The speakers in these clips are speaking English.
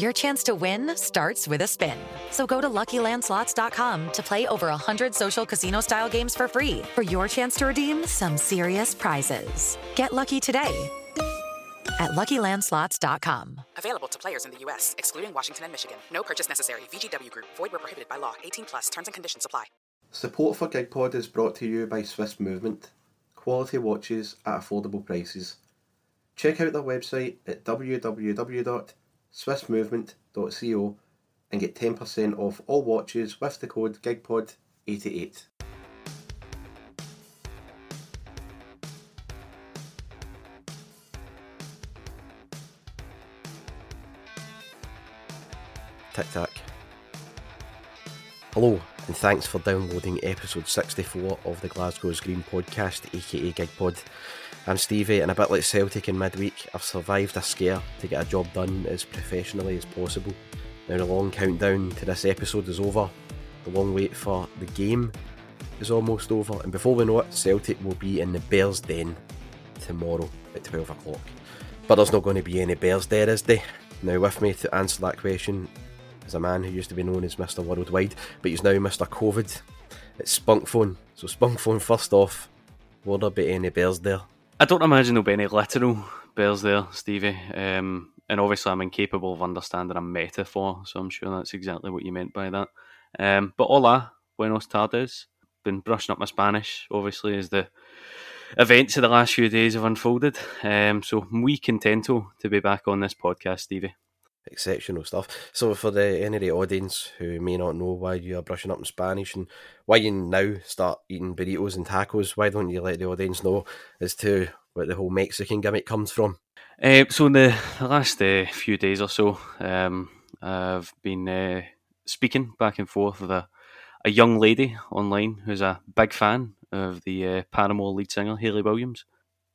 your chance to win starts with a spin. So go to luckylandslots.com to play over 100 social casino style games for free for your chance to redeem some serious prizes. Get lucky today at luckylandslots.com. Available to players in the U.S., excluding Washington and Michigan. No purchase necessary. VGW Group. Void where prohibited by law. 18 plus. Terms and conditions apply. Support for GigPod is brought to you by Swiss Movement. Quality watches at affordable prices. Check out their website at www.swissmovement.co and get 10% off all watches with the code GigPod88. Tic Tac. Hello, and thanks for downloading episode 64 of the Glasgow's Green podcast, aka GigPod. I'm Stevie, and a bit like Celtic in midweek, I've survived a scare to get a job done as professionally as possible. Now, the long countdown to this episode is over, the long wait for the game is almost over, and before we know it, Celtic will be in the Bears' Den tomorrow at 12 o'clock. But there's not going to be any Bears there, is there? Now, with me to answer that question is a man who used to be known as Mr. Worldwide, but he's now Mr. COVID. It's Spunkphone. So, Spunkphone, first off, will there be any Bears there? I don't imagine there'll be any literal bears there, Stevie. Um, and obviously, I'm incapable of understanding a metaphor, so I'm sure that's exactly what you meant by that. Um, but hola, buenos tardes. Been brushing up my Spanish, obviously, as the events of the last few days have unfolded. Um, so, muy contento to be back on this podcast, Stevie. Exceptional stuff. So for the any of the audience who may not know why you are brushing up in Spanish and why you now start eating burritos and tacos, why don't you let the audience know as to where the whole Mexican gimmick comes from? Uh, so in the, last uh, few days or so, um, I've been uh, speaking back and forth with a, a young lady online who's a big fan of the Paramore lead singer Hayley Williams.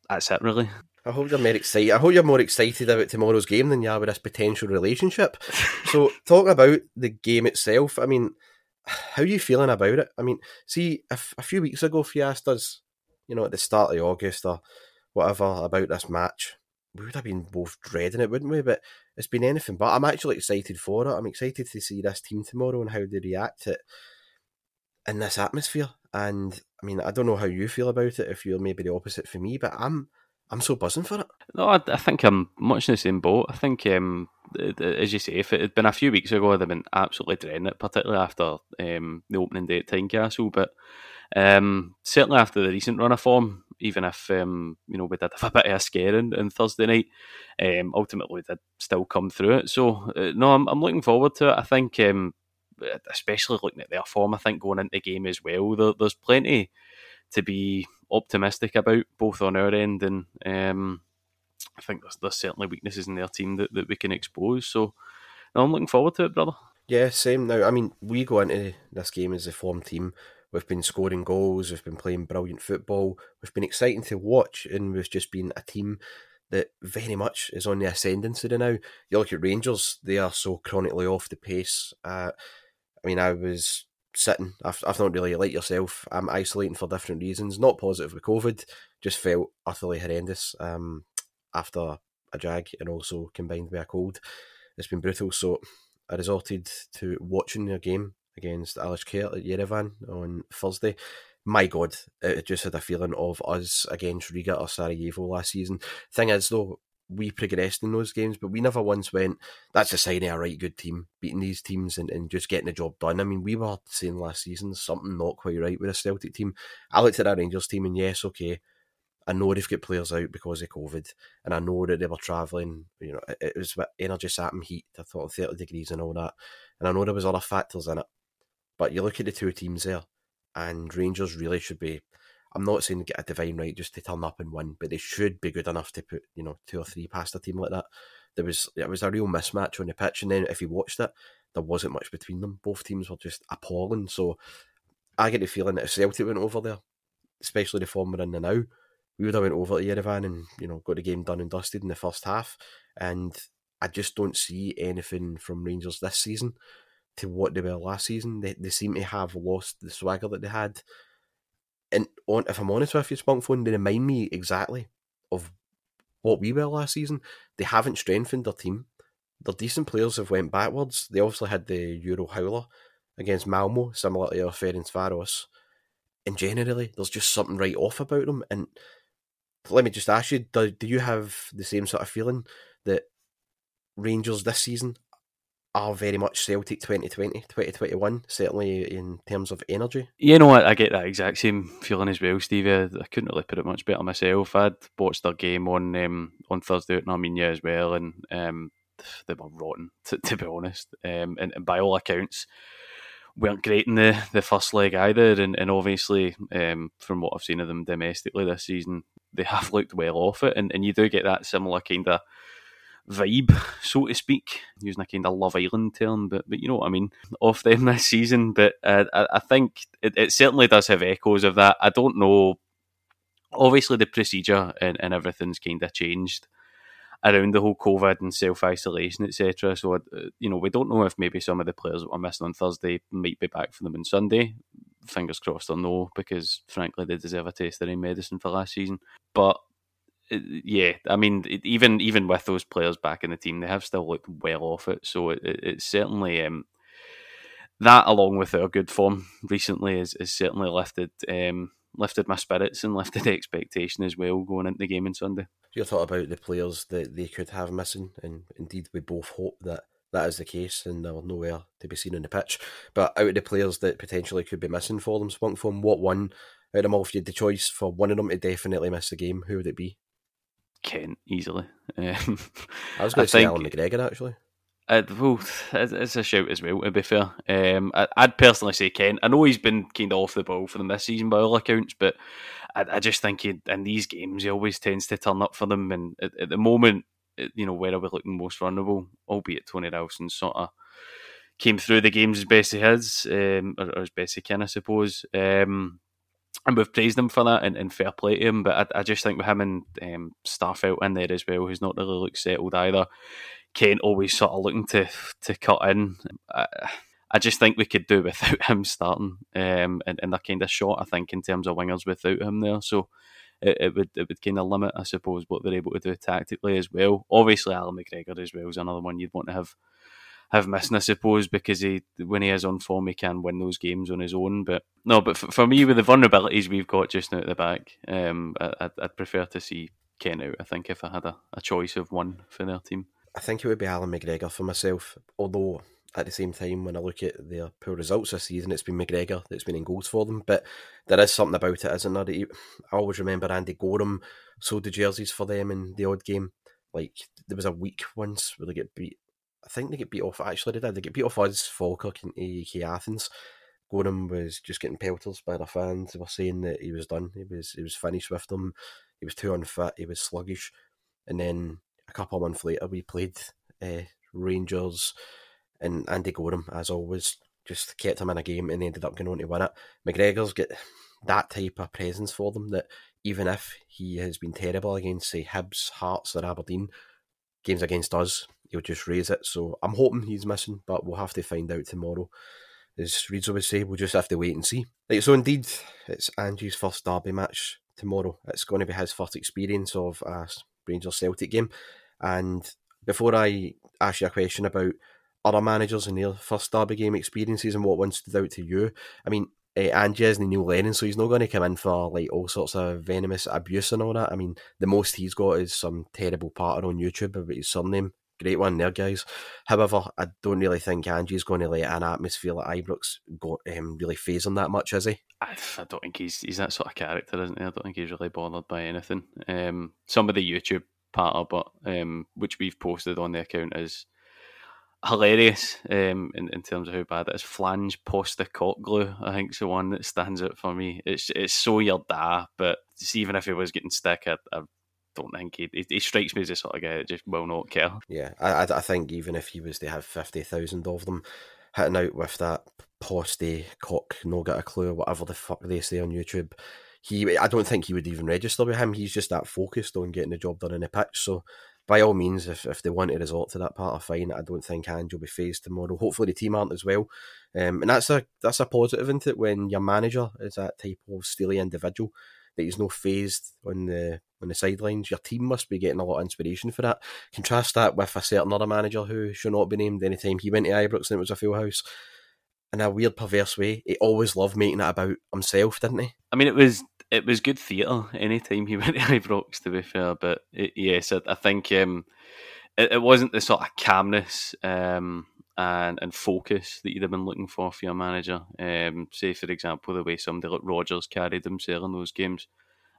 That's it, really. I hope you're more excited. I hope you're more excited about tomorrow's game than you are with this potential relationship. so, talking about the game itself, I mean, how are you feeling about it? I mean, see, if, a few weeks ago, if you asked us, you know, at the start of August or whatever about this match, we would have been both dreading it, wouldn't we? But it's been anything but. I'm actually excited for it. I'm excited to see this team tomorrow and how they react to it in this atmosphere. And I mean, I don't know how you feel about it. If you're maybe the opposite for me, but I'm I'm so buzzing for it. No, I, I think I'm much in the same boat. I think, um, as you say, if it had been a few weeks ago, I'd have been absolutely dreading it, particularly after um, the opening day at Tynecastle. But um, certainly after the recent run of form, even if um, you know we did have a bit of a scare in, in Thursday night, um, ultimately did still come through it. So uh, no, I'm, I'm looking forward to it. I think, um, especially looking at their form, I think going into the game as well, there, there's plenty to be optimistic about, both on our end and um, I think there's, there's certainly weaknesses in their team that, that we can expose. So no, I'm looking forward to it, brother. Yeah, same now. I mean, we go into this game as a form team. We've been scoring goals, we've been playing brilliant football, we've been exciting to watch, and we've just been a team that very much is on the ascendancy now. You look at Rangers, they are so chronically off the pace. Uh, I mean, I was sitting, I've, I've not really, like yourself, I'm isolating for different reasons, not positive with COVID, just felt utterly horrendous um, after a drag and also combined with a cold. It's been brutal, so I resorted to watching their game against Alashkert at Yerevan on Thursday. my God, it just had a feeling of us against Riga or Sarajevo last season. Thing is, though, we progressed in those games, but we never once went, that's a sign of a right good team, beating these teams and, and just getting the job done. I mean, we were saying last season something not quite right with a Celtic team. I looked at our Rangers team, and yes, okay, I know they've got players out because of COVID, and I know that they were travelling. You know, it, it was energy sat in heat. I thought thirty degrees and all that, and I know there was other factors in it. But you look at the two teams there, and Rangers really should be. I'm not saying get a divine right just to turn up and win, but they should be good enough to put you know two or three past a team like that. There was it was a real mismatch on the pitch, and then if you watched it, there wasn't much between them. Both teams were just appalling. So I get the feeling that if Celtic went over there, especially the form we're in now, we would have went over to Yerevan and you know got the game done and dusted in the first half. And I just don't see anything from Rangers this season to what they were last season. They they seem to have lost the swagger that they had. And on, if I'm honest with you, Spunkphone, they remind me exactly of what we were last season. They haven't strengthened their team. Their decent players have went backwards. They obviously had the Euro howler against Malmo, similar to our Ferencvaros. And generally, there's just something right off about them. And let me just ask you: do, do you have the same sort of feeling that Rangers this season are very much Celtic 2020, 2021, certainly in terms of energy? You know what? I get that exact same feeling as well, Stevie. I, couldn't really put it much better myself. I'd watched their game on um, on Thursday at Armenia as well, and um, they were rotten, to, to be honest. Um, and, and by all accounts, weren't great in the, the first leg either. And, and obviously, um, from what I've seen of them domestically this season, they have looked well off it. And, and you do get that similar kind of vibe, so to speak, using a kind of Love Island term, but but you know what I mean, off them this season. But uh, I, I think it, it certainly does have echoes of that. I don't know. Obviously, the procedure and, and everything's kind of changed around the whole COVID and self isolation, etc. So, uh, you know, we don't know if maybe some of the players that were missing on Thursday might be back for them on Sunday. Fingers crossed or no, because frankly, they deserve a taste of their medicine for last season. But yeah, I mean, even even with those players back in the team, they have still looked well off it. So it, it's certainly um, that, along with our good form recently, is, is certainly lifted um, lifted my spirits and lifted expectation as well going into the game on Sunday. Your thought about the players that they could have missing, and indeed we both hope that that is the case, and they're nowhere to be seen on the pitch. But out of the players that potentially could be missing for them, Spunkphone, what one out of them all, if you had the choice for one of them to definitely miss the game, who would it be? Kent easily. Um, I was going to say think, Allan McGregor actually. Uh, well, it's a shout as well. To be fair, um, I'd personally say Kent. I know he's been kind of off the ball for them this season by all accounts, but I, I just think he, in these games he always tends to turn up for them. And at, at the moment, you know, where are we looking most vulnerable? Albeit Tony Ralston sort of came through the games as best he has, um, or, or, as best he can, I suppose. Um, and we've praised him for that and, and fair play to him. But I, I just think with him and um, Starfelt in there as well, who's not really looked settled either. Kent always sort of looking to to cut in. I, I just think we could do without him starting, um, and, and they're kind of short. I think in terms of wingers without him there, so it, it would it would kind of limit, I suppose, what they're able to do tactically as well. Obviously, Allan McGregor as well is another one you'd want to have have missing, I suppose, because he when he is on form, he can win those games on his own. But no, but for, for me, with the vulnerabilities we've got just now at the back, um, I, would prefer to see Kent out. I think if I had a, a choice of one for their team, I think it would be Allan McGregor for myself. Although at the same time, when I look at their poor results this season, it's been McGregor that's been in goals for them. But there is something about it, isn't there? I always remember Andy Goram sold the jerseys for them in the odd game. Like there was a week once where they get beat I think they get beat off. Actually, they did. They get beat off us, Falkirk, and AEK Athens. Goram was just getting pelters by the fans. They were saying that he was done. He was he was finished with them. He was too unfit. He was sluggish. And then a couple of months later, we played uh, Rangers, and Andy Goram, as always, just kept him in a game and ended up going on to win it. McGregor's got that type of presence for them that even if he has been terrible against, say, Hibs, Hearts, or Aberdeen, games against us, he'll just raise it. So I'm hoping he's missing, but we'll have to find out tomorrow. As Reeds would say, we'll just have to wait and see. So indeed, it's Andrew's first derby match tomorrow. It's going to be his first experience of a Rangers Celtic game. And before I ask you a question about other managers and their first derby game experiences and what one stood out to you, I mean, uh, Angie isn't Neil Lennon, so he's not going to come in for like all sorts of venomous abuse and all that. I mean, the most he's got is some terrible patter on YouTube about his surname. Great one there, guys. However, I don't really think Angie's going to let an atmosphere like Ibrox go um, really faze him that much, is he? I, I don't think he's he's that sort of character, isn't he? I don't think he's really bothered by anything. Um, some of the YouTube patter, but um, which we've posted on the account is hilarious um, in, in terms of how bad it is. Flange post the cock glue, I think, is the one that stands out for me. It's it's so your da, but even if he was getting stick, I, I don't think he, he, he strikes me as a sort of guy that just will not care. Yeah, I, I think even if he was to have 50,000 of them hitting out with that posty cock, no get a clue, whatever the fuck they say on YouTube, he I don't think he would even register with him. He's just that focused on getting the job done in the pitch. So by all means, if, if they want to resort to that part of fine, I don't think Ange will be fazed tomorrow. Hopefully the team aren't as well. Um, and that's a that's a positive, isn't it, when your manager is that type of steely individual that he's no fazed on the on the sidelines. Your team must be getting a lot of inspiration for that. Contrast that with a certain other manager who should not be named anytime he went to Ibrox and it was a full house. In a weird perverse way, he always loved making it about himself, didn't he? I mean, it was it was good theatre anytime he went to Ibrox, to be fair. But it, yes, I, I think um, it, it, wasn't the sort of calmness um, and and focus that you'd have been looking for for your manager. Um, say, for example, the way somebody like Rodgers carried himself in those games,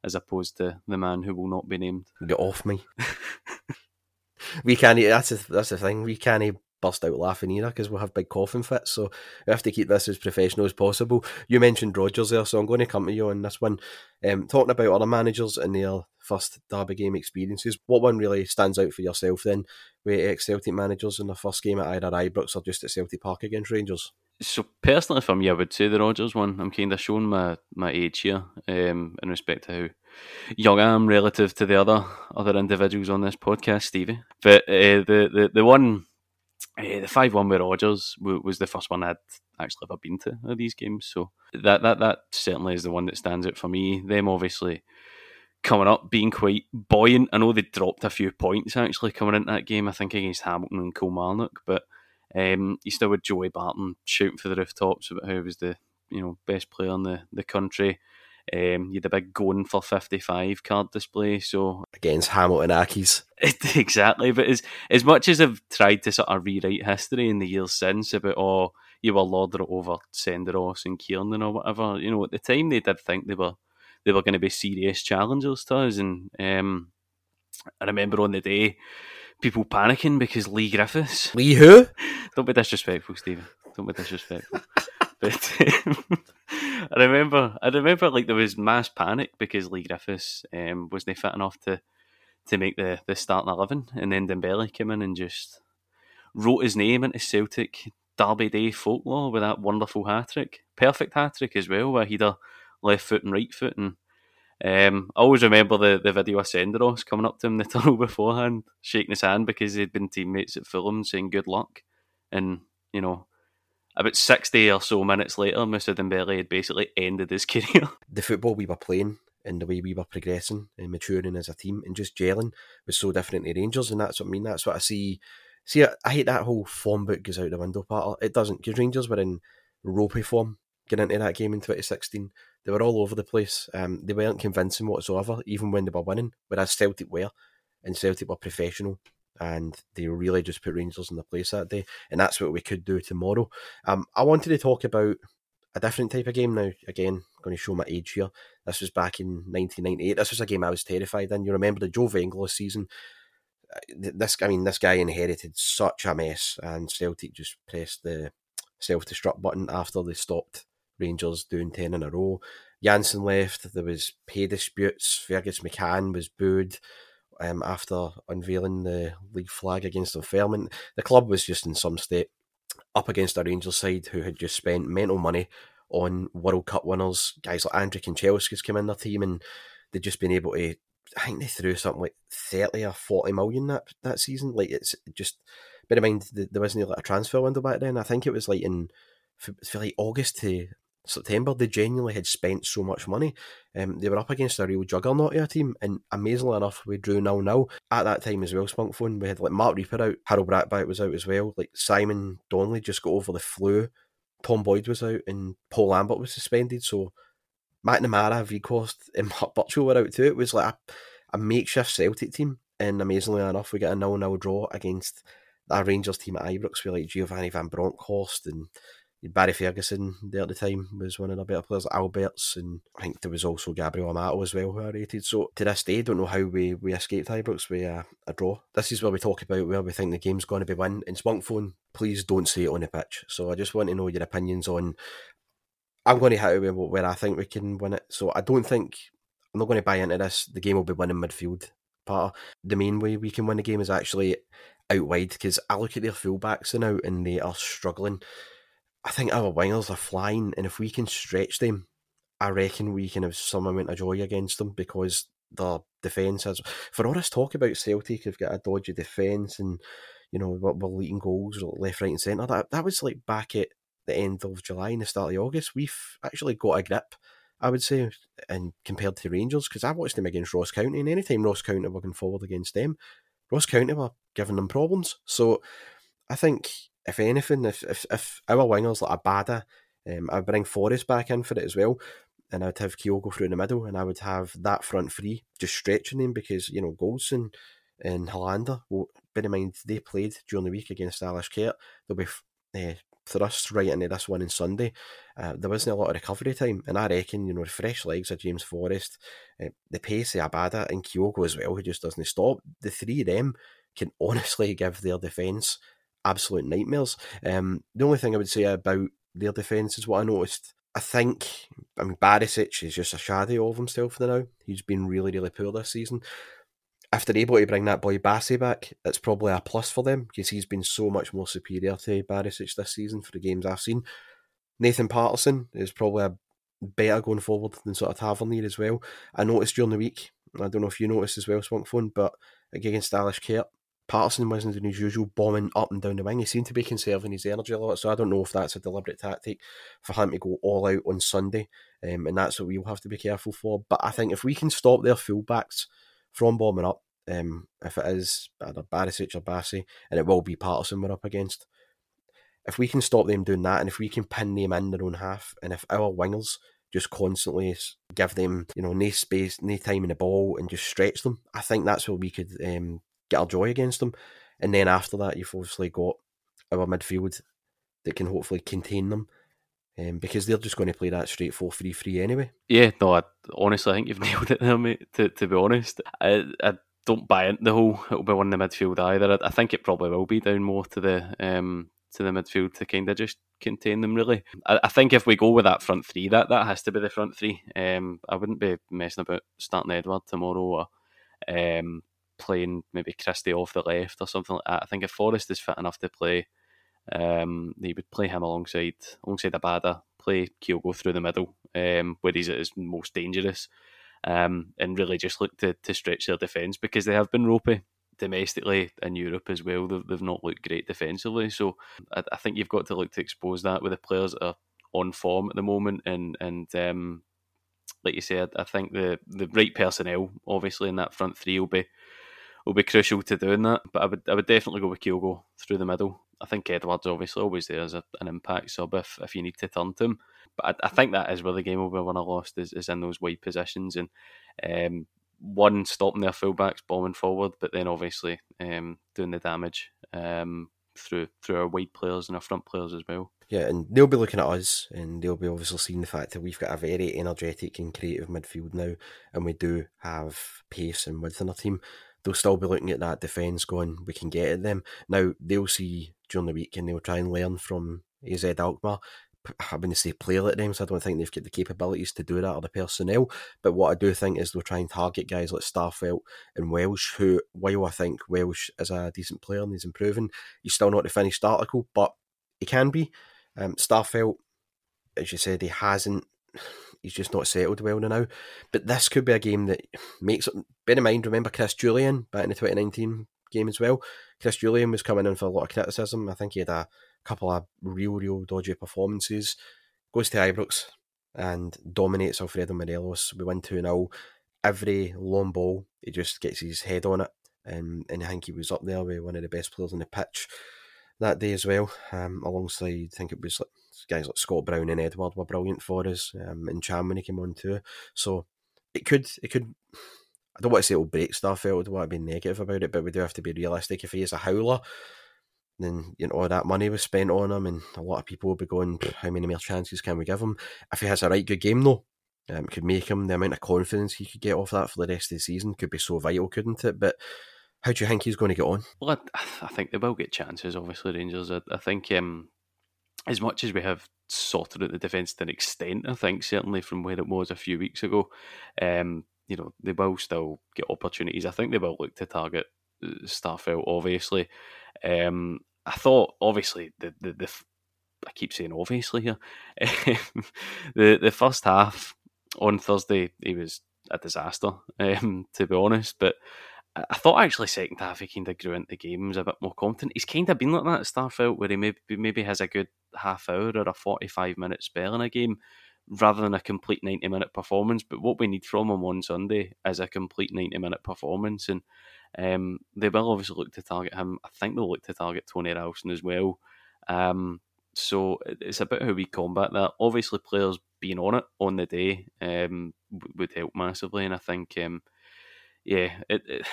as opposed to the man who will not be named. Get off me. we can't. That's the, that's the thing. We can't burst out laughing either because we'll have big coughing fits. So we have to keep this as professional as possible. You mentioned Rodgers there, so I'm going to come to you on this one. Um, talking about other managers and their first derby game experiences, what one really stands out for yourself then with ex Celtic managers in the first game at either Ibrox or just at Celtic Park against Rangers? So personally, for me, I would say the Rodgers one. I'm kind of showing my, my age here um, in respect to how young I am relative to the other other individuals on this podcast, Stevie. But uh, the, the the one uh, the five one with Rodgers was the first one I'd actually ever been to of these games, so that that that certainly is the one that stands out for me. Them obviously coming up, being quite buoyant. I know they dropped a few points actually coming into that game. I think against Hamilton and Kilmarnock, but um, you still with Joey Barton shooting for the rooftops about he was the you know best player in the the country. Um, you had a big going for 55 card display. So against Hamilton Accies. exactly. But as as much as I've tried to sort of rewrite history in the years since about oh you were it over Senderos and Kiernan or whatever, you know, at the time they did think they were they were going to be serious challengers to us. And um, I remember on the day people panicking because Leigh Griffiths. Leigh who? Don't be disrespectful, Stephen. Don't be disrespectful. but um, I remember, I remember, like there was mass panic because Leigh Griffiths um, wasn't fit enough to to make the the starting eleven, and then Dembele came in and just wrote his name into Celtic Derby Day folklore with that wonderful hat trick, perfect hat trick as well, where he'd a left foot and right foot, and um, I always remember the, the video of Senderos coming up to him the tunnel beforehand, shaking his hand because they'd been teammates at Fulham, saying good luck, and you know about 60 or so minutes later, Mr. Dembele had basically ended his career. The football we were playing and the way we were progressing and maturing as a team and just gelling was so different to Rangers, and that's what I mean. That's what I see. See, I hate that whole form book goes out the window part. It doesn't, because Rangers were in ropey form getting into that game in 2016. They were all over the place. Um, they weren't convincing whatsoever, even when they were winning, whereas Celtic were, and Celtic were professional and they really just put Rangers in the place that day, and that's what we could do tomorrow. Um, I wanted to talk about a different type of game now. Again, I'm going to show my age here. This was back in 1998. This was a game I was terrified in. You remember the Joe Venglos season? Uh, this, I mean, this guy inherited such a mess, and Celtic just pressed the self-destruct button after they stopped Rangers doing ten in a row. Jansen left. There was pay disputes. Fergus McCann was booed um, after unveiling the league flag against the Fairmont. The club was just in some state up against a Rangers side who had just spent mental money on World Cup winners, guys like Andrei Kanchelskis come in their team and they'd just been able to I think they threw something like thirty or forty million that that season. Like it's just bear in mind there wasn't like a transfer window back then. I think it was like in for, for like August to September, they genuinely had spent so much money. Um, they were up against a real juggernaut of a team, and amazingly enough, we drew nil nil at that time as well. Spunkphone, we had like Marc Rieper out, Harald Brattbakk was out as well. Like Simon Donnelly just got over the flu Tom Boyd was out and Paul Lambert was suspended, so Matt McNamara, Wieghorst, and Mark Burchill were out too. It was like a, a makeshift Celtic team, and amazingly enough, we got a nil-nil draw against our Rangers team at Ibrox with like Giovanni Van Bronckhorst and Barry Ferguson there at the time was one of the better players, Albertz, and I think there was also Gabriel Amato as well who I rated. So to this day, I don't know how we, we escaped Ibrox with a, a draw. This is where we talk about where we think the game's going to be won. In Spunkphone, please don't say it on the pitch. So I just want to know your opinions on. I'm going to hit it where I think we can win it. So I don't think I'm not going to buy into this. The game will be won in midfield. Part the main way we can win the game is actually out wide because I look at their fullbacks now and they are struggling. I think our wingers are flying, and if we can stretch them, I reckon we can have some amount of joy against them because their defence has. For all this talk about Celtic, have got a dodgy defence and you know we're, we're leaking goals left, right, and centre. That that was like back at the end of July and the start of August. We've actually got a grip, I would say, and compared to Rangers because I watched them against Ross County, and anytime Ross County were going forward against them, Ross County were giving them problems. So I think if anything, if if, if our wingers like Abada, um, I'd bring Forrest back in for it as well, and I'd have Kyogo through in the middle, and I would have that front three just stretching them because you know Goldson and Helander. Well, bear in mind they played during the week against Alashkert. They'll be uh, thrust right into this one on Sunday. Uh, there wasn't a lot of recovery time, and I reckon you know fresh legs of James Forrest, uh, the pace of Abada and Kyogo as well, who just doesn't stop. The three of them can honestly give their defence absolute nightmares. Um, the only thing I would say about their defence is what I noticed. I think, I mean, Barisic is just a shadow of himself for now. He's been really, really poor this season. If they're able to bring that boy Bassey back, it's probably a plus for them because he's been so much more superior to Barisic this season for the games I've seen. Nathan Patterson is probably a better going forward than sort of Tavernier as well. I noticed during the week, I don't know if you noticed as well, Spunkphone, but against Alashkert, Patterson wasn't doing his usual bombing up and down the wing. He seemed to be conserving his energy a lot, so I don't know if that's a deliberate tactic for him to go all out on Sunday, um, and that's what we'll have to be careful for. But I think if we can stop their fullbacks from bombing up, um, if it is either Barisic or Bassey, and it will be Patterson we're up against, if we can stop them doing that, and if we can pin them in their own half, and if our wingers just constantly give them, you know, no space, no time in the ball, and just stretch them, I think that's where we could um, get our joy against them. And then after that, you've obviously got our midfield that can hopefully contain them. Um, because they're just going to play that straight 4 3 3 anyway. Yeah, no, I, honestly, I think you've nailed it there, mate, to, to be honest. I, I don't buy into the whole it'll be one in the midfield either. I, I, think it probably will be down more to the um, to the midfield to kind of just contain them, really. I, I, think if we go with that front three, that, that has to be the front three. Um, I wouldn't be messing about starting Edouard tomorrow or um, playing maybe Christie off the left or something like that. I think if Forrest is fit enough to play, um, he would play him alongside alongside Abada, play Kyogo through the middle, um, where he's at his most dangerous, um, and really just look to, to stretch their defence because they have been ropey domestically in Europe as well. They've, they've not looked great defensively, so I, I, think you've got to look to expose that with the players that are on form at the moment, and and um, like you said, I think the the right personnel, obviously in that front three, will be will be crucial to doing that. But I would I would definitely go with Kyogo through the middle. I think Edouard's obviously always there as a, an impact sub if, if you need to turn to him. But I, I, think that is where the game will be won or lost is, is in those wide positions and um, one stopping their fullbacks bombing forward, but then obviously um, doing the damage um, through through our wide players and our front players as well. Yeah, and they'll be looking at us, and they'll be obviously seeing the fact that we've got a very energetic and creative midfield now, and we do have pace and width in our team they'll still be looking at that defence going, we can get at them. Now, they'll see during the week and they'll try and learn from AZ Alkmaar. I wouldn't say play like them, so I don't think they've got the capabilities to do that or the personnel. But what I do think is they'll try and target guys like Starfelt and Welsh, who, while I think Welsh is a decent player and he's improving, he's still not the finished article, but he can be. Um, Starfelt, as you said, he hasn't he's just not settled well now. But this could be a game that makes it. Bear in mind, remember Chris Jullien back in the 2019 game as well. Chris Jullien was coming in for a lot of criticism. I think he had a couple of real, real dodgy performances. Goes to Ibrox and dominates Alfredo Morelos. We win 2 0. Every long ball, he just gets his head on it. And, and I think he was up there with one of the best players on the pitch that day as well, um, alongside I think it was like guys like Scott Brown and Edouard were brilliant for us, um, and Ntcham when he came on too. So it could, it could. I don't want to say it'll break Starfelt. I don't want to be negative about it, but we do have to be realistic. If he is a howler, then you know all that money was spent on him, and a lot of people will be going, "How many more chances can we give him?" If he has a right good game, though, um, could make him the amount of confidence he could get off that for the rest of the season could be so vital, couldn't it? But how do you think he's going to get on? Well, I, I think they will get chances. Obviously, Rangers. I, I think um, as much as we have sorted out the defence to an extent, I think certainly from where it was a few weeks ago, um, you know, they will still get opportunities. I think they will look to target uh, Starfelt, obviously. Um, I thought, obviously, the, the, the I keep saying obviously here, the the first half on Thursday, he was a disaster, um, to be honest. But I thought actually second half he kind of grew into the game, was a bit more confident. He's kind of been like that at Starfelt, where he maybe maybe has a good half hour or a forty five minute spell in a game, rather than a complete ninety minute performance. But what we need from him on Sunday is a complete ninety minute performance, and um, they will obviously look to target him. I think they'll look to target Tony Ralston as well. Um, so it's about how we combat that. Obviously, players being on it on the day um, would help massively, and I think, um, yeah, it, it,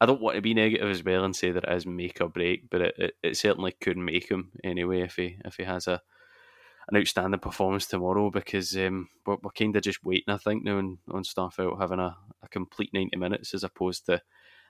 I don't want to be negative as well and say that it is make or break, but it, it, it certainly could make him anyway if he if he has a an outstanding performance tomorrow because um, we're, we're kind of just waiting, I think, now on, on out having a, a complete 90 minutes as opposed to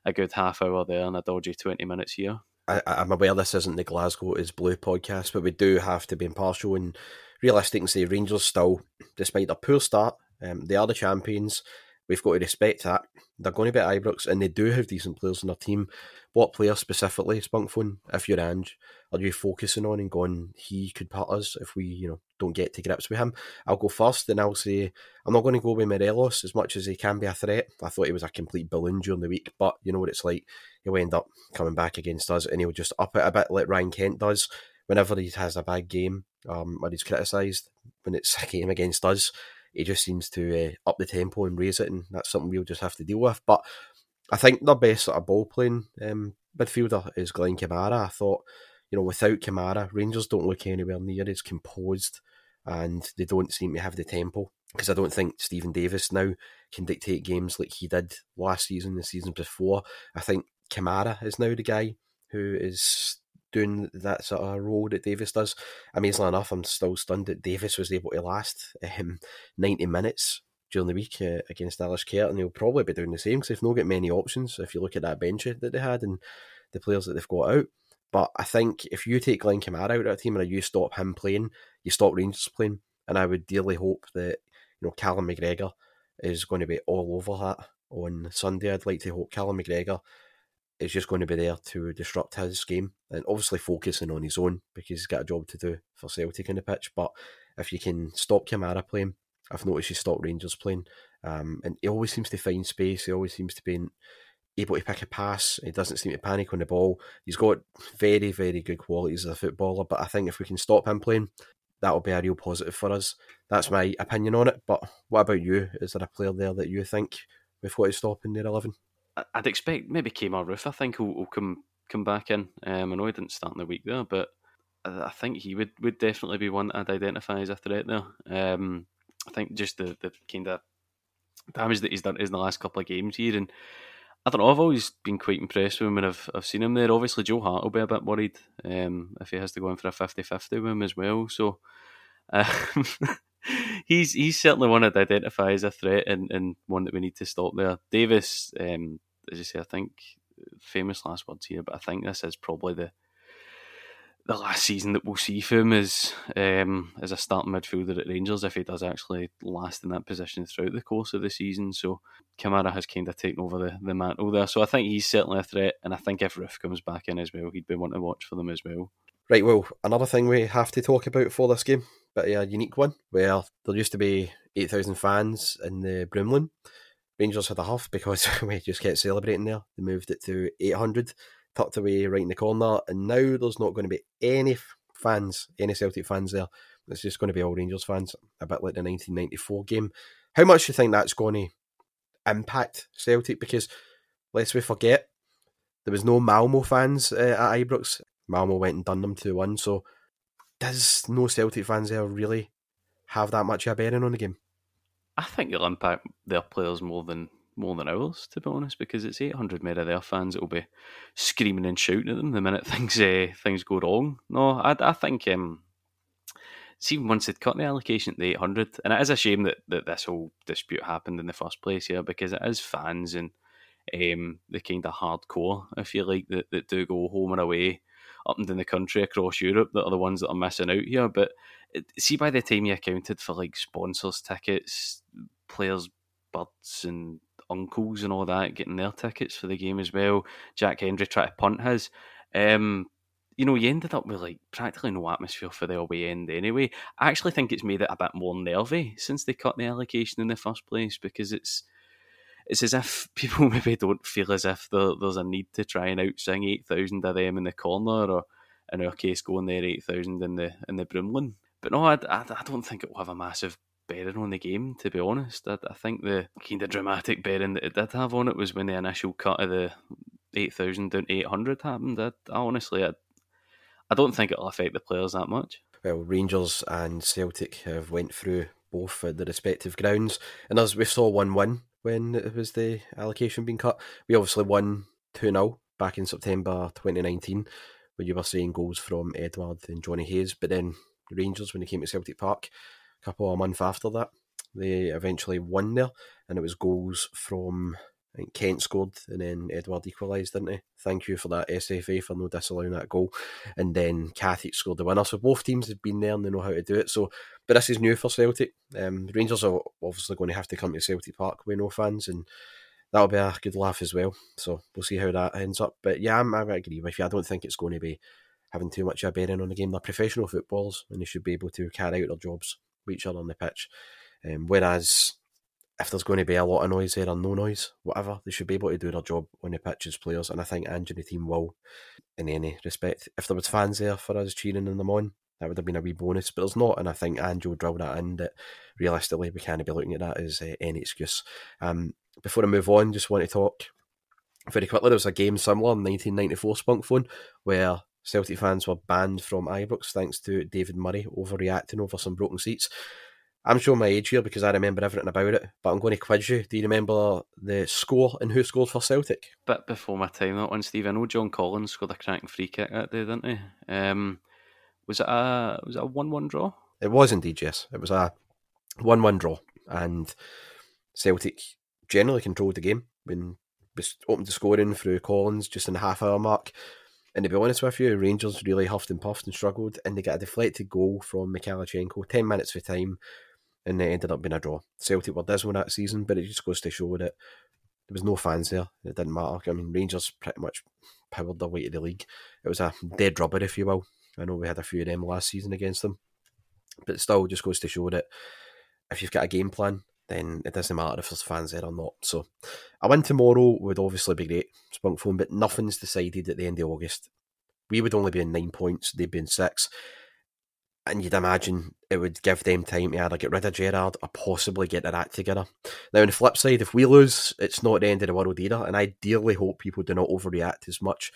a good half hour there and a dodgy 20 minutes here. I, am aware this isn't the Glasgow is Blue podcast, but we do have to be impartial and realistic and say Rangers still, despite their poor start, um, they are the champions. We've got to respect that. They're going to be at Ibrox and they do have decent players in their team. What player specifically, Spunkphone, if you're Ange, are you focusing on and going, he could put us if we, you know, don't get to grips with him? I'll go first and I'll say, I'm not going to go with Morelos as much as he can be a threat. I thought he was a complete balloon during the week, but you know what it's like. He'll end up coming back against us and he'll just up it a bit like Ryan Kent does whenever he has a bad game um, or he's criticised when it's a game against us he just seems to uh, up the tempo and raise it, and that's something we'll just have to deal with. But I think the best sort of ball playing um, midfielder is Glenn Kamara. I thought, you know, without Kamara, Rangers don't look anywhere near as composed, and they don't seem to have the tempo. Because I don't think Steven Davis now can dictate games like he did last season, the season before. I think Kamara is now the guy who is doing that sort of role that Davis does. Amazingly enough, I'm still stunned that Davis was able to last um, 90 minutes during the week uh, against Alashkert, and he'll probably be doing the same because they've not got many options if you look at that bench that they had and the players that they've got out. But I think if you take Glenn Kamara out of a team and you stop him playing, you stop Rangers playing. And I would dearly hope that you know Callum McGregor is going to be all over that on Sunday. I'd like to hope Callum McGregor is just going to be there to disrupt his game and obviously focusing on his own because he's got a job to do for Celtic in the pitch. But if you can stop Kamara playing, I've noticed you stop Rangers playing, um, and he always seems to find space. He always seems to be able to pick a pass. He doesn't seem to panic on the ball. He's got very, very good qualities as a footballer. But I think if we can stop him playing, that will be a real positive for us. That's my opinion on it. But what about you? Is there a player there that you think we've got to stop in their eleven? I'd expect maybe Kemar Roofe. I think will, will come come back in. Um, I know he didn't start in the week there, but I, think he would, would definitely be one I'd identify as a threat there. Um, I think just the, the kind of damage that he's done in the last couple of games here, and I don't know. I've always been quite impressed with him when I've, I've seen him there. Obviously, Joe Hart will be a bit worried um, if he has to go in for a 50-50 with him as well. So. Um, he's he's certainly one I'd identify as a threat and, and one that we need to stop there. Davis, um, as you say, I think famous last words here, but I think this is probably the the last season that we'll see for him as um, as a starting midfielder at Rangers if he does actually last in that position throughout the course of the season. So Kamara has kind of taken over the, the mantle there. So I think he's certainly a threat, and I think if Roofe comes back in as well, he'd be one to watch for them as well. Right, well, another thing we have to talk about for this game, but a unique one, where there used to be 8,000 fans in the Broomloan Rangers had a huff because we just kept celebrating there. They moved it to 800, tucked away right in the corner, and now there's not going to be any fans, any Celtic fans there. It's just going to be all Rangers fans, a bit like the 1994 game. How much do you think that's going to impact Celtic? Because lest we forget, there was no Malmo fans uh, at Ibrox. Malmo went and done them 2 1. So does no Celtic fans there really have that much of a bearing on the game? I think it'll impact their players more than more than ours, to be honest, because it's 800 more of their fans that will be screaming and shouting at them the minute things uh, things go wrong. No, I, I think um, see once they'd cut the allocation at the 800, and it is a shame that, that this whole dispute happened in the first place here because it is fans and um, the kind of hardcore, if you like, that, that do go home and away up and down the country across Europe that are the ones that are missing out here. But see, by the time you accounted for like sponsors' tickets, players' birds, and uncles and all that getting their tickets for the game as well, Jack Hendry tried to punt his. Um, you know, you ended up with like practically no atmosphere for the away end anyway. I actually think it's made it a bit more nervy since they cut the allocation in the first place because it's it's as if people maybe don't feel as if there, there's a need to try and outsing eight thousand of them in the corner, or in our case, going there eight thousand in the in the Broomloan. But no, I, I, I, don't think it will have a massive bearing on the game. To be honest, I, I think the kind of dramatic bearing that it did have on it was when the initial cut of the eight thousand down to eight hundred happened. I, I honestly, I, I don't think it'll affect the players that much. Well, Rangers and Celtic have went through both at the respective grounds, and as we saw one win when it was the allocation being cut. We obviously won 2 0 back in September 2019 when you were seeing goals from Edouard and Jonny Hayes. But then Rangers, when they came to Celtic Park couple of months after that, they eventually won there, and it was goals from I think Kent scored and then Edouard equalised, didn't he? Thank you for that, SFA, for no disallowing that goal. And then Katic scored the winner. So both teams have been there and they know how to do it. So, but this is new for Celtic. Um, Rangers are obviously going to have to come to Celtic Park with no fans, and that'll be a good laugh as well. So we'll see how that ends up. But yeah, I'm, I agree with you. I don't think it's going to be having too much of a bearing on the game. They're professional footballers and they should be able to carry out their jobs each other on the pitch. Um, whereas if there's going to be a lot of noise there or no noise, whatever, they should be able to do their job on the pitch as players. And I think Ange and the team will, in any respect. If there was fans there for us cheering in them on, that would have been a wee bonus. But there's not, and I think Ange will drill that in. That realistically, we can't be looking at that as uh, any excuse. Um, before I move on, just want to talk very quickly. There was a game similar in 1994 Spunkphone where Celtic fans were banned from Ibrox thanks to David Murray overreacting over some broken seats. I'm showing my age here because I remember everything about it, but I'm going to quiz you. Do you remember the score and who scored for Celtic? Bit before my time that one, Steve. I know John Collins scored a cracking free kick that day, didn't he? Um, was it a was it a one one draw? It was indeed, yes. It was a one one draw, and Celtic generally controlled the game when was opened the scoring through Collins just in the half hour mark. And to be honest with you, Rangers really huffed and puffed and struggled, and they got a deflected goal from Mikhailichenko, 10 minutes for time, and it ended up being a draw. Celtic were dismal that season, but it just goes to show that there was no fans there. It didn't matter. I mean, Rangers pretty much powered their way to the league. It was a dead rubber, if you will. I know we had a few of them last season against them, but still just goes to show that if you've got a game plan, then it doesn't matter if there's fans there or not. So a win tomorrow would obviously be great, Spunkphone, but nothing's decided at the end of August. We would only be in nine points, they'd be in six and you'd imagine it would give them time to either get rid of Gerrard or possibly get their act together. Now, on the flip side, if we lose, it's not the end of the world either, and I dearly hope people do not overreact as much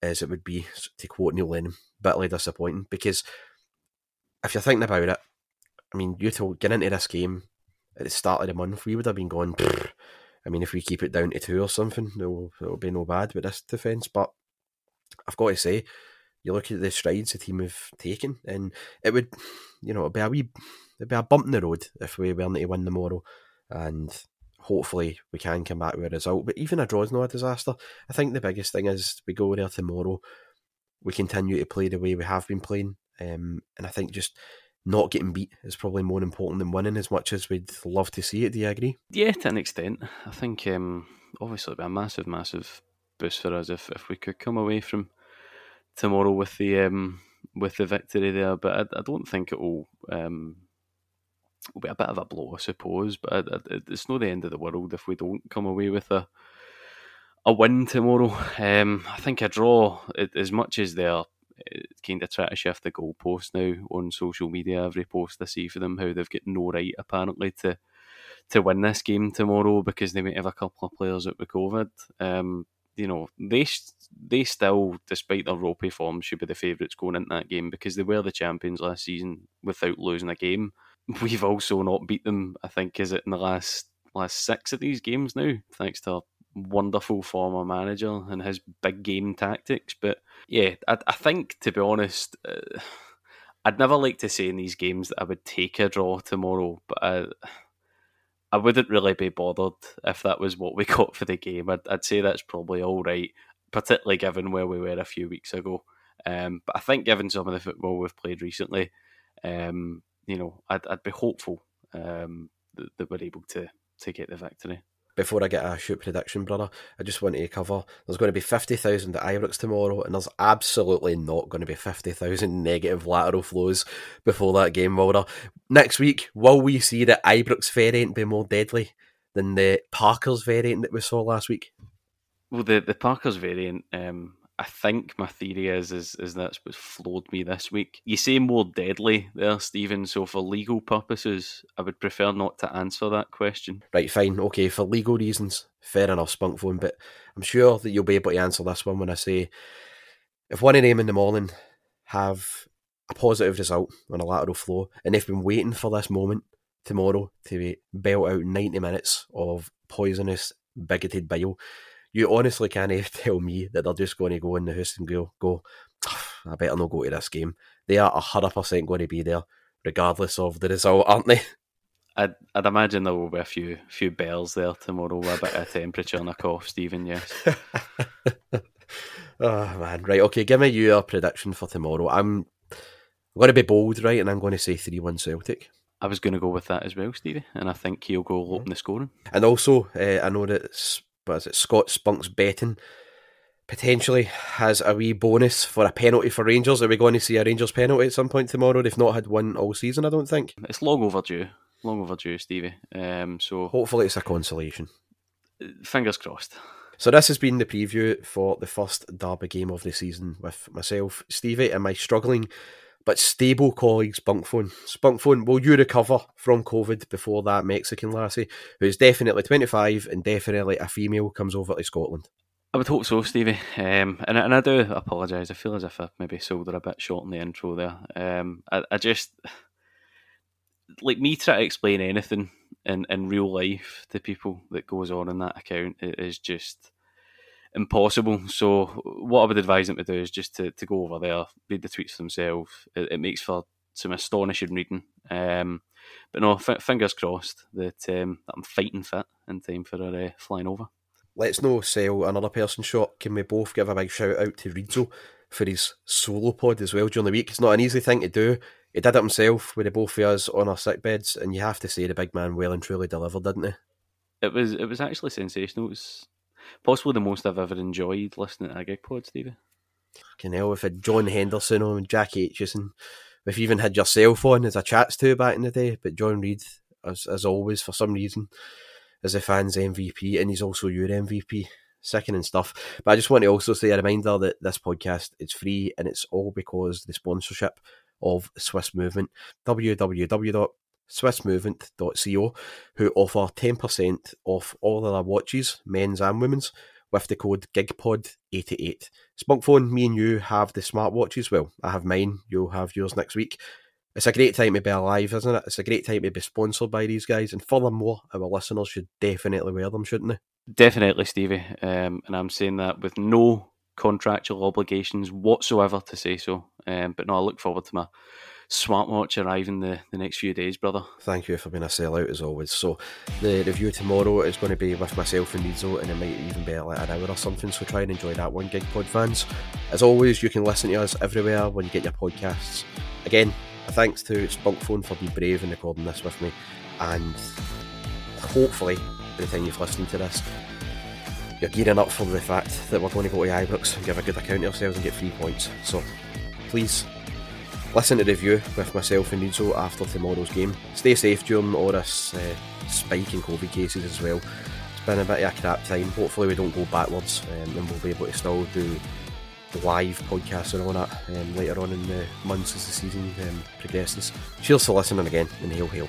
as it would be, to quote Neil Lennon, bitterly disappointing, because if you're thinking about it, I mean, you to get into this game at the start of the month, we would have been going, I mean, if we keep it down to two or something, it'll, it'll be no bad with this defence, but I've got to say, you look at the strides the team have taken, and it would, you know, it'd be a wee, it'd be a bump in the road if we weren't to win tomorrow, and hopefully we can come back with a result. But even a draw is not a disaster. I think the biggest thing is we go there tomorrow, we continue to play the way we have been playing, um, and I think just not getting beat is probably more important than winning as much as we'd love to see it. Do you agree? Yeah, to an extent. I think um, obviously it'd be a massive, massive boost for us if, if we could come away from tomorrow with the um, with the victory there, but I, I don't think it will. Um, will be a bit of a blow, I suppose. But I, I, it's not the end of the world if we don't come away with a a win tomorrow. Um, I think a draw, as much as they're kind of try to shift the goalpost now on social media, every post I see for them, how they've got no right apparently to to win this game tomorrow because they might have a couple of players out with COVID. Um, you know, they they still, despite their ropey form, should be the favourites going into that game because they were the champions last season without losing a game. We've also not beat them. I think is it in the last last six of these games now, thanks to wonderful former manager and his big game tactics. But yeah, I, I think to be honest, uh, I'd never like to say in these games that I would take a draw tomorrow, but I, I wouldn't really be bothered if that was what we got for the game. I'd, I'd say that's probably all right, particularly given where we were a few weeks ago. Um, but I think given some of the football we've played recently, um, you know, I'd, I'd be hopeful um, that, that we're able to to get the victory before I get a shoot prediction, brother, I just want to cover there's going to be 50,000 at Ibrox tomorrow, and there's absolutely not going to be 50,000 negative lateral flows before that game, Wilder. Next week, will we see the Ibrox variant be more deadly than the Parkers variant that we saw last week? Well, the, the Parkers variant, um, I think my theory is is is that's what's flowed me this week. You say more deadly there, Stephen. So for legal purposes, I would prefer not to answer that question. Right, fine, okay. For legal reasons, fair enough, Spunkphone. But I'm sure that you'll be able to answer this one when I say, if one of them in the morning have a positive result on a lateral flow, and they've been waiting for this moment tomorrow to belt out 90 minutes of poisonous, bigoted bile you honestly can't even tell me that they're just going to go in the house and go, go I better not go to this game. They are 100% going to be there, regardless of the result, aren't they? I'd, I'd imagine there will be a few few bells there tomorrow with a bit of temperature and a cough, Stephen, yes. oh, man. Right, okay, give me your prediction for tomorrow. I'm, I'm going to be bold, right, and I'm going to say 3 1 Celtic. I was going to go with that as well, Stevie, and I think he'll go open the scoring. And also, uh, I know that but is it Scott Spunk's betting potentially has a wee bonus for a penalty for Rangers. Are we going to see a Rangers penalty at some point tomorrow? They've not had one all season, I don't think. It's long overdue. Long overdue, Stevie. Um, so hopefully it's a consolation. Fingers crossed. So this has been the preview for the first derby game of the season with myself, Stevie, and my struggling but stable colleague Spunkphone. Spunkphone, will you recover from COVID before that Mexican lassie, who's definitely 25 and definitely a female, comes over to Scotland? I would hope so, Stevie. Um, and, and I do apologise. I feel as if I maybe sold her a bit short in the intro there. Um, I, I just, like me try to explain anything in, in real life to people that goes on in that account is just impossible. So what I would advise them to do is just to, to go over there, read the tweets themselves. It, it makes for some astonishing reading. Um, but no, f- fingers crossed that, um, that I'm fighting fit in time for a uh, flying over. Let's no sell another person shot. Can we both give a big shout out to Reidzo for his solo pod as well during the week? It's not an easy thing to do. He did it himself with the both of us on our sick beds, and you have to say the big man well and truly delivered, didn't he? It was it was actually sensational. It was possibly the most I've ever enjoyed listening to a gig pod, Stevie. Fucking hell, we've had John Henderson on, Jack Aitchison. We've even had yourself on as a chats to back in the day, but John Reid, as, as always, for some reason, is a fans MVP, and he's also your MVP. Sickening stuff. But I just want to also say a reminder that this podcast is free and it's all because the sponsorship of Swiss Movement. www swissmovement.co, who offer 10% off all their watches, men's and women's, with the code GIGPOD88. Spunkphone, me and you have the smartwatches. Well, I have mine, you'll have yours next week. It's a great time to be alive, isn't it? It's a great time to be sponsored by these guys, and furthermore, our listeners should definitely wear them, shouldn't they? Definitely, Stevie. Um, and I'm saying that with no contractual obligations whatsoever to say so. Um, but no, I look forward to my smartwatch arriving the, the next few days, brother. Thank you for being a sellout as always. So the review tomorrow is going to be with myself and Reidzo, and it might even be like an hour or something. So try and enjoy that one, Gig Pod fans. As always, you can listen to us everywhere when you get your podcasts. Again, thanks to Spunkphone for being brave and recording this with me, and hopefully, by the time you've listened to this, you're gearing up for the fact that we're going to go to Ibrox and give a good account of ourselves and get three points. So please listen to the review with myself and Reidzo after tomorrow's game. Stay safe during all this uh, spike in COVID cases as well. It's been a bit of a crap time. Hopefully, we don't go backwards um, and we'll be able to still do live podcasts and all that um, later on in the months as the season um, progresses. Cheers for listening again, and hail, hail.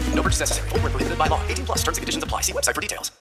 No purchase necessary. Full prohibited by law. 18 plus terms and conditions apply. See website for details.